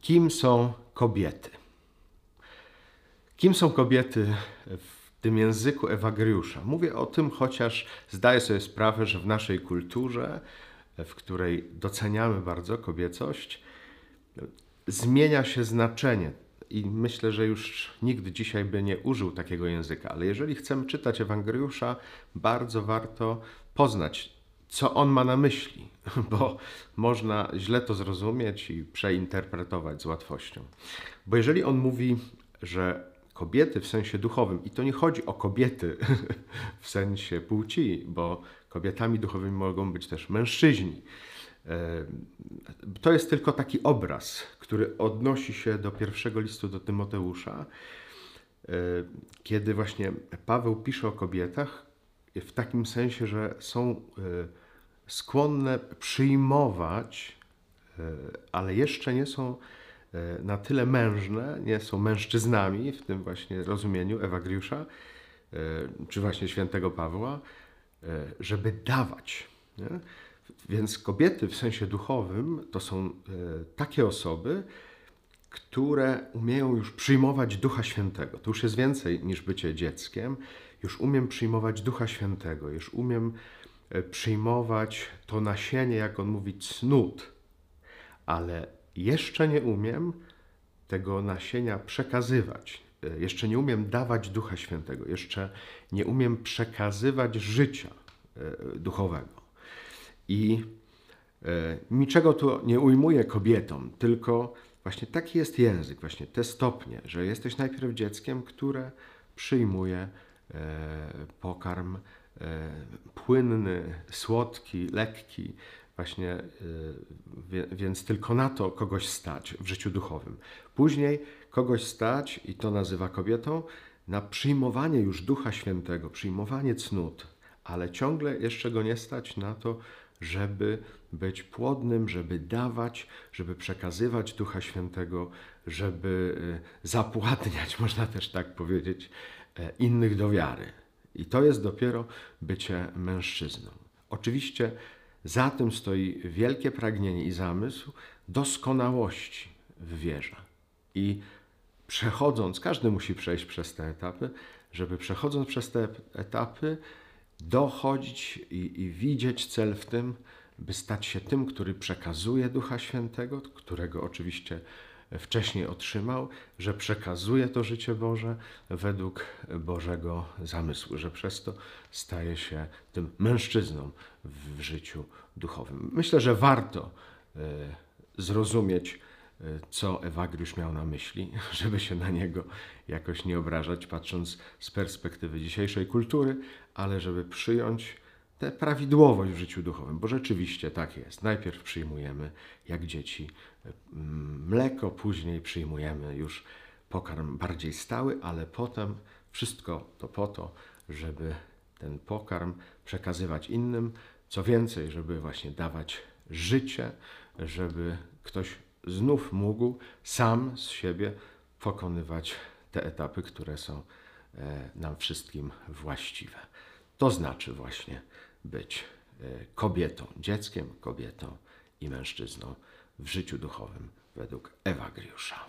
Kim są kobiety? Kim są kobiety w tym języku Ewagriusza? Mówię o tym, chociaż zdaję sobie sprawę, że w naszej kulturze, w której doceniamy bardzo kobiecość, zmienia się znaczenie. I myślę, że już nikt dzisiaj by nie użył takiego języka, ale jeżeli chcemy czytać Ewangeliusza, bardzo warto poznać, co on ma na myśli, bo można źle to zrozumieć i przeinterpretować z łatwością. Bo jeżeli on mówi, że kobiety w sensie duchowym, i to nie chodzi o kobiety w sensie płci, bo kobietami duchowymi mogą być też mężczyźni. E, to jest tylko taki obraz, który odnosi się do pierwszego listu do Tymoteusza, e, kiedy właśnie Paweł pisze o kobietach w takim sensie, że są e, skłonne przyjmować, ale jeszcze nie są na tyle mężne, nie są mężczyznami w tym właśnie rozumieniu Ewagriusza, czy właśnie świętego Pawła, żeby dawać. Nie? Więc kobiety w sensie duchowym to są e, takie osoby, które umieją już przyjmować Ducha Świętego. To już jest więcej niż bycie dzieckiem. Już umiem przyjmować Ducha Świętego, już umiem e, przyjmować to nasienie, jak on mówi, cnót, ale jeszcze nie umiem tego nasienia przekazywać. E, jeszcze nie umiem dawać Ducha Świętego, jeszcze nie umiem przekazywać życia duchowego. I e, niczego tu nie ujmuję kobietom, tylko właśnie taki jest język, właśnie te stopnie, że jesteś najpierw dzieckiem, które przyjmuje e, pokarm e, płynny, słodki, lekki, właśnie, e, więc tylko na to kogoś stać w życiu duchowym. Później kogoś stać, i to nazywa kobietą, na przyjmowanie już Ducha Świętego, przyjmowanie cnót, ale ciągle jeszcze go nie stać na to, żeby być płodnym, żeby dawać, żeby przekazywać Ducha Świętego, żeby e, zapładniać, można też tak powiedzieć, e, innych do wiary. I to jest dopiero bycie mężczyzną. Oczywiście za tym stoi wielkie pragnienie i zamysł doskonałości w wierze. I przechodząc, każdy musi przejść przez te etapy, żeby przechodząc przez te etapy, dochodzić i, i widzieć cel w tym, by stać się tym, który przekazuje Ducha Świętego, którego oczywiście wcześniej otrzymał, że przekazuje to życie Boże według Bożego zamysłu, że przez to staje się tym mężczyzną w życiu duchowym. Myślę, że warto e, zrozumieć co Ewagriusz miał na myśli, żeby się na niego jakoś nie obrażać, patrząc z perspektywy dzisiejszej kultury, ale żeby przyjąć tę prawidłowość w życiu duchowym, bo rzeczywiście tak jest. Najpierw przyjmujemy, jak dzieci, mm, mleko, później przyjmujemy już pokarm bardziej stały, ale potem wszystko to po to, żeby ten pokarm przekazywać innym, co więcej, żeby właśnie dawać życie, żeby ktoś znów mógł sam z siebie pokonywać te etapy, które są e, nam wszystkim właściwe. To znaczy właśnie być e, kobietą, dzieckiem, kobietą i mężczyzną w życiu duchowym według Ewagriusza.